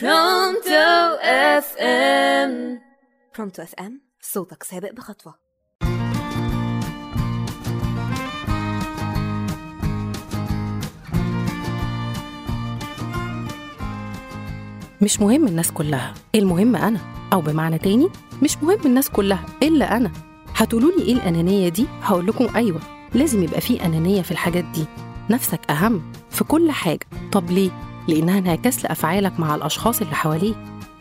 برونتو اف ام. برونتو اف ام صوتك سابق بخطوة. مش مهم الناس كلها المهم أنا. أو بمعنى تاني مش مهم الناس كلها إلا أنا. هتقولوا لي إيه الأنانية دي؟ هقول لكم أيوة لازم يبقى في أنانية في الحاجات دي. نفسك أهم في كل حاجة. طب ليه؟ لأنها انعكاس لأفعالك مع الأشخاص اللي حواليك.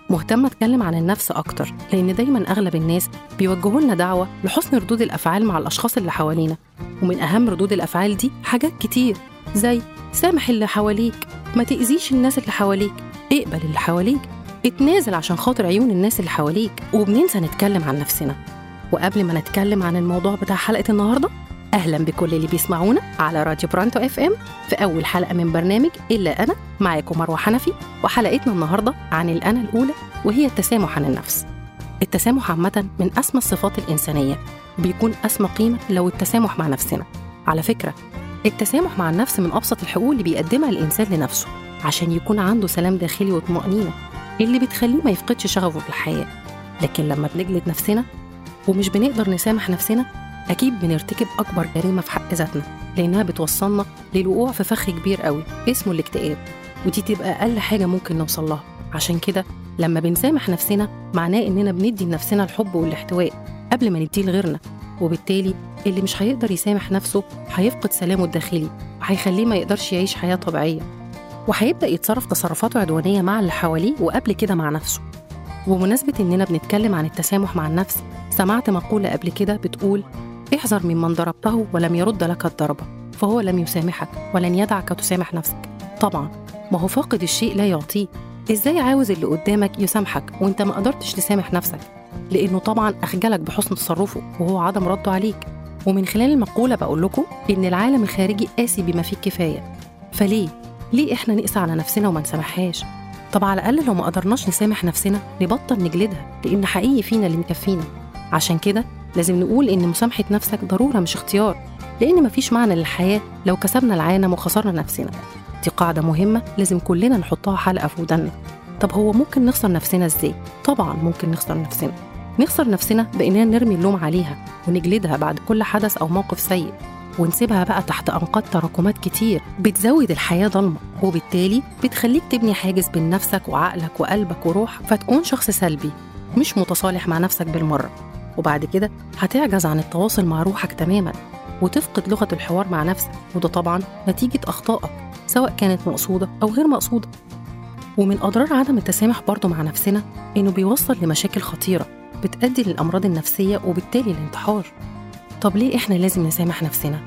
مهتمة أتكلم عن النفس أكتر لأن دايما أغلب الناس بيوجهوا لنا دعوة لحسن ردود الأفعال مع الأشخاص اللي حوالينا. ومن أهم ردود الأفعال دي حاجات كتير زي سامح اللي حواليك ما تأذيش الناس اللي حواليك اقبل اللي حواليك اتنازل عشان خاطر عيون الناس اللي حواليك وبننسى نتكلم عن نفسنا. وقبل ما نتكلم عن الموضوع بتاع حلقة النهاردة أهلا بكل اللي بيسمعونا على راديو برانتو إف إم. في أول حلقة من برنامج إلا أنا معاكم مروة حنفي وحلقتنا النهاردة عن الأنا الأولى وهي التسامح عن النفس. التسامح عامة من أسمى الصفات الإنسانية. بيكون أسمى قيمة لو التسامح مع نفسنا. على فكرة التسامح مع النفس من أبسط الحقوق اللي بيقدمها الإنسان لنفسه عشان يكون عنده سلام داخلي وطمأنينة اللي بتخليه ما يفقدش شغفه في الحياة. لكن لما بنجلد نفسنا ومش بنقدر نسامح نفسنا أكيد بنرتكب أكبر جريمة في حق ذاتنا لأنها بتوصلنا للوقوع في فخ كبير قوي اسمه الاكتئاب ودي تبقى أقل حاجة ممكن نوصل لها. عشان كده لما بنسامح نفسنا معناه إننا بندي لنفسنا الحب والاحتواء قبل ما نديه لغيرنا وبالتالي اللي مش هيقدر يسامح نفسه هيفقد سلامه الداخلي وهيخليه ما يقدرش يعيش حياة طبيعية وهيبدأ يتصرف تصرفاته عدوانية مع اللي حواليه وقبل كده مع نفسه. وبمناسبة إننا بنتكلم عن التسامح مع النفس سمعت مقولة قبل كده بتقول احذر ممن ضربته ولم يرد لك الضربة فهو لم يسامحك ولن يدعك تسامح نفسك. طبعا ما هو فاقد الشيء لا يعطيه إزاي عاوز اللي قدامك يسامحك وانت ما قدرتش تسامح نفسك؟ لأنه طبعا أخجلك بحسن تصرفه وهو عدم رده عليك. ومن خلال المقولة بقول لكم إن العالم الخارجي قاسي بما فيه الكفاية. فليه؟ ليه إحنا نقسى على نفسنا وما نسامحهاش؟ طب على الأقل لو ما قدرناش نسامح نفسنا نبطل نجلدها لأن حقيقي فينا اللي مكفينا. عشان كده لازم نقول إن مسامحة نفسك ضرورة مش اختيار لأن مفيش معنى للحياة لو كسبنا العالم وخسرنا نفسنا. دي قاعدة مهمة لازم كلنا نحطها حلقة في ودنا طب هو ممكن نخسر نفسنا إزاي؟ طبعا ممكن نخسر نفسنا. نخسر نفسنا بإننا نرمي اللوم عليها ونجلدها بعد كل حدث أو موقف سيء ونسيبها بقى تحت أنقاض تراكمات كتير. بتزود الحياة ضلمة وبالتالي بتخليك تبني حاجز بين نفسك وعقلك وقلبك وروح فتكون شخص سلبي مش متصالح مع نفسك بالمرة. وبعد كده هتعجز عن التواصل مع روحك تماما وتفقد لغة الحوار مع نفسك وده طبعا نتيجة أخطائك سواء كانت مقصودة أو غير مقصودة. ومن أضرار عدم التسامح برضه مع نفسنا إنه بيوصل لمشاكل خطيرة بتؤدي للأمراض النفسية وبالتالي الانتحار. طب ليه إحنا لازم نسامح نفسنا؟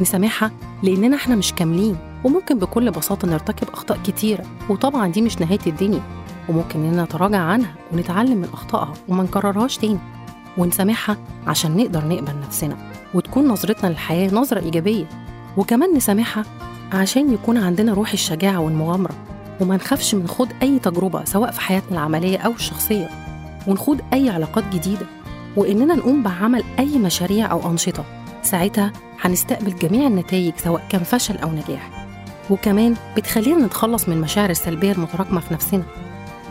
نسامحها لأننا إحنا مش كاملين وممكن بكل بساطة نرتكب أخطاء كتيرة وطبعا دي مش نهاية الدنيا. وممكن إننا نتراجع عنها ونتعلم من أخطائها وما نكررهاش تاني. ونسامحها عشان نقدر نقبل نفسنا وتكون نظرتنا للحياة نظرة إيجابية. وكمان نسامحها عشان يكون عندنا روح الشجاعة والمغامرة. وما نخافش من خوض أي تجربة سواء في حياتنا العملية أو الشخصية. ونخوض أي علاقات جديدة. وإننا نقوم بعمل أي مشاريع أو أنشطة. ساعتها هنستقبل جميع النتائج سواء كان فشل أو نجاح. وكمان بتخلينا نتخلص من المشاعر السلبية المتراكمة في نفسنا.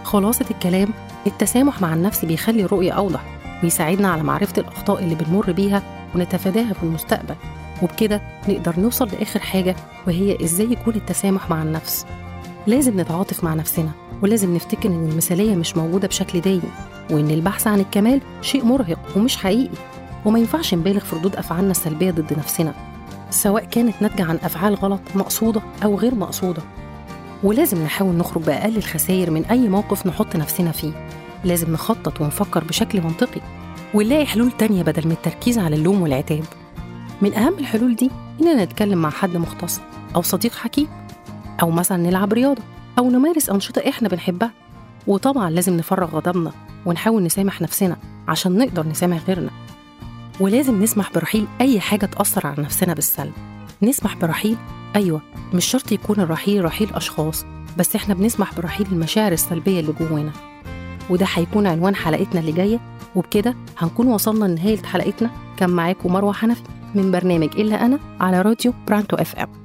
خلاصة الكلام التسامح مع النفس بيخلي الرؤية أوضح. ويساعدنا على معرفة الأخطاء اللي بنمر بيها ونتفاداها في المستقبل. وبكده نقدر نوصل لآخر حاجة وهي إزاي يكون التسامح مع النفس. لازم نتعاطف مع نفسنا ولازم نفتكر إن المثالية مش موجودة بشكل دايم وإن البحث عن الكمال شيء مرهق ومش حقيقي. وما ينفعش نبالغ في ردود أفعالنا السلبية ضد نفسنا سواء كانت ناتجة عن أفعال غلط مقصودة أو غير مقصودة. ولازم نحاول نخرج بأقل الخسائر من أي موقف نحط نفسنا فيه. لازم نخطط ونفكر بشكل منطقي ونلاقي حلول تانية بدل من التركيز على اللوم والعتاب. من أهم الحلول دي إننا نتكلم مع حد مختص أو صديق حكيم أو مثلا نلعب رياضة أو نمارس أنشطة إحنا بنحبها. وطبعا لازم نفرغ غضبنا ونحاول نسامح نفسنا عشان نقدر نسامح غيرنا. ولازم نسمح برحيل أي حاجة تأثر على نفسنا بالسلب. نسمح برحيل أيوة مش شرط يكون الرحيل رحيل أشخاص بس إحنا بنسمح برحيل المشاعر السلبية اللي جوانا. وده هيكون عنوان حلقتنا اللي جاية. وبكده هنكون وصلنا لنهاية حلقتنا. كان معاكم مروة حنفي من برنامج إلا أنا على راديو برانتو إف إم.